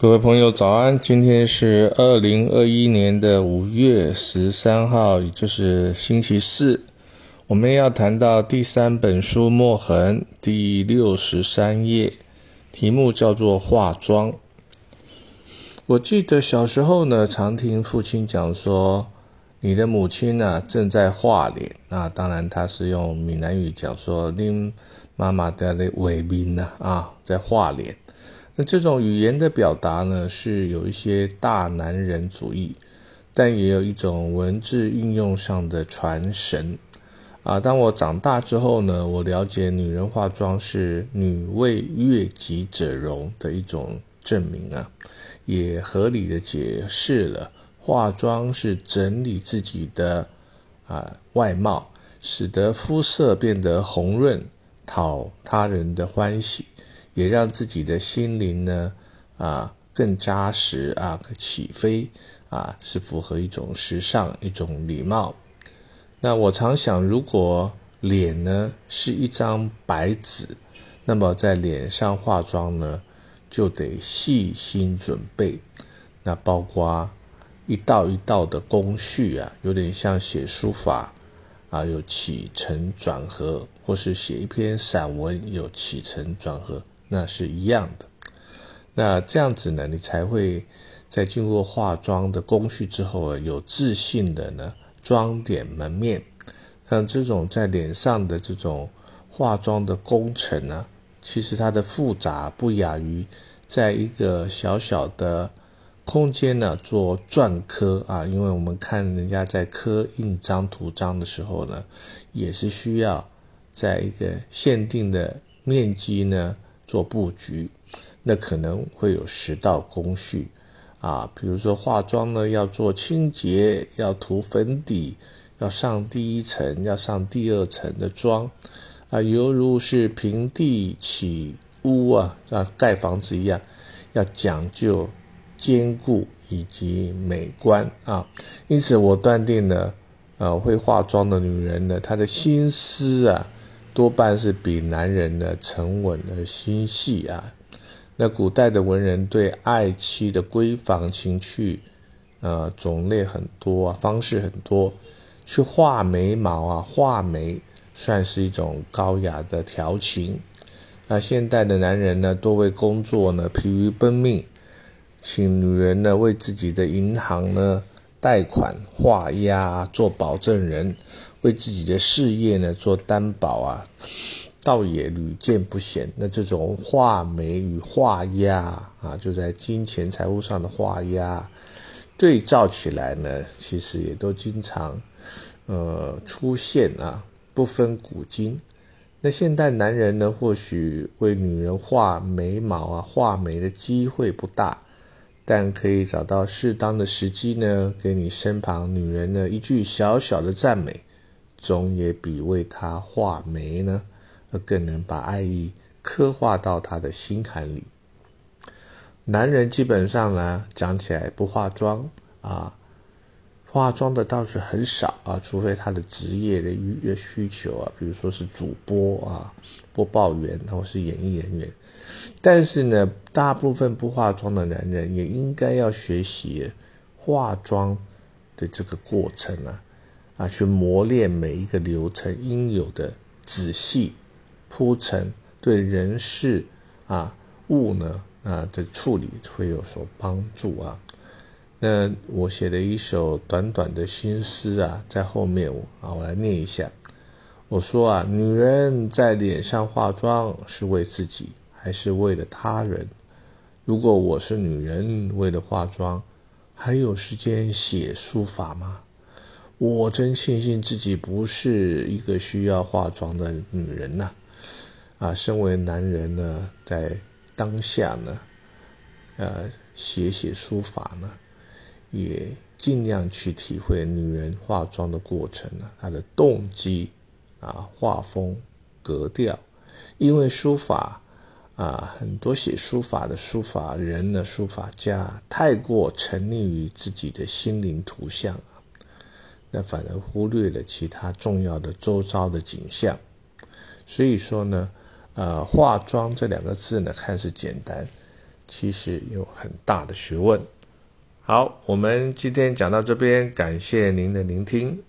各位朋友，早安！今天是二零二一年的五月十三号，也就是星期四。我们要谈到第三本书《墨痕》第六十三页，题目叫做“化妆”。我记得小时候呢，常听父亲讲说，你的母亲呢正在画脸。那当然，他是用闽南语讲说，您妈妈在那伪面呢啊，在画脸。这种语言的表达呢，是有一些大男人主义，但也有一种文字运用上的传神啊。当我长大之后呢，我了解女人化妆是女为悦己者容的一种证明啊，也合理的解释了化妆是整理自己的啊外貌，使得肤色变得红润，讨他人的欢喜。也让自己的心灵呢，啊，更扎实啊，起飞啊，是符合一种时尚、一种礼貌。那我常想，如果脸呢是一张白纸，那么在脸上化妆呢，就得细心准备。那包括一道一道的工序啊，有点像写书法啊，有起承转合，或是写一篇散文有起承转合。那是一样的，那这样子呢，你才会在经过化妆的工序之后啊，有自信的呢装点门面。像这种在脸上的这种化妆的工程呢，其实它的复杂不亚于在一个小小的空间呢做篆刻啊，因为我们看人家在刻印章图章的时候呢，也是需要在一个限定的面积呢。做布局，那可能会有十道工序啊，比如说化妆呢，要做清洁，要涂粉底，要上第一层，要上第二层的妆啊，犹如是平地起屋啊，啊盖房子一样，要讲究坚固以及美观啊。因此，我断定呢，呃，会化妆的女人呢，她的心思啊。多半是比男人呢沉稳的心细啊。那古代的文人对爱妻的闺房情趣，呃，种类很多啊，方式很多。去画眉毛啊，画眉算是一种高雅的调情。那现代的男人呢，多为工作呢疲于奔命，请女人呢为自己的银行呢贷款画押，做保证人。为自己的事业呢做担保啊，倒也屡见不鲜。那这种画眉与画押啊，就在金钱财务上的画押，对照起来呢，其实也都经常呃出现啊，不分古今。那现代男人呢，或许为女人画眉毛啊、画眉的机会不大，但可以找到适当的时机呢，给你身旁女人呢一句小小的赞美。总也比为她画眉呢，更能把爱意刻画到她的心坎里。男人基本上呢，讲起来不化妆啊，化妆的倒是很少啊，除非他的职业的需需求啊，比如说是主播啊、播报员或是演艺人员。但是呢，大部分不化妆的男人也应该要学习化妆的这个过程啊。啊，去磨练每一个流程应有的仔细铺陈，对人事啊物呢啊的处理会有所帮助啊。那我写了一首短短的心思啊，在后面啊我来念一下。我说啊，女人在脸上化妆是为自己还是为了他人？如果我是女人，为了化妆，还有时间写书法吗？我真庆幸自己不是一个需要化妆的女人呐，啊，身为男人呢，在当下呢，呃，写写书法呢，也尽量去体会女人化妆的过程呢，她的动机啊，画风格调，因为书法啊，很多写书法的书法人呢，书法家太过沉溺于自己的心灵图像。那反而忽略了其他重要的周遭的景象，所以说呢，呃，化妆这两个字呢看似简单，其实有很大的学问。好，我们今天讲到这边，感谢您的聆听。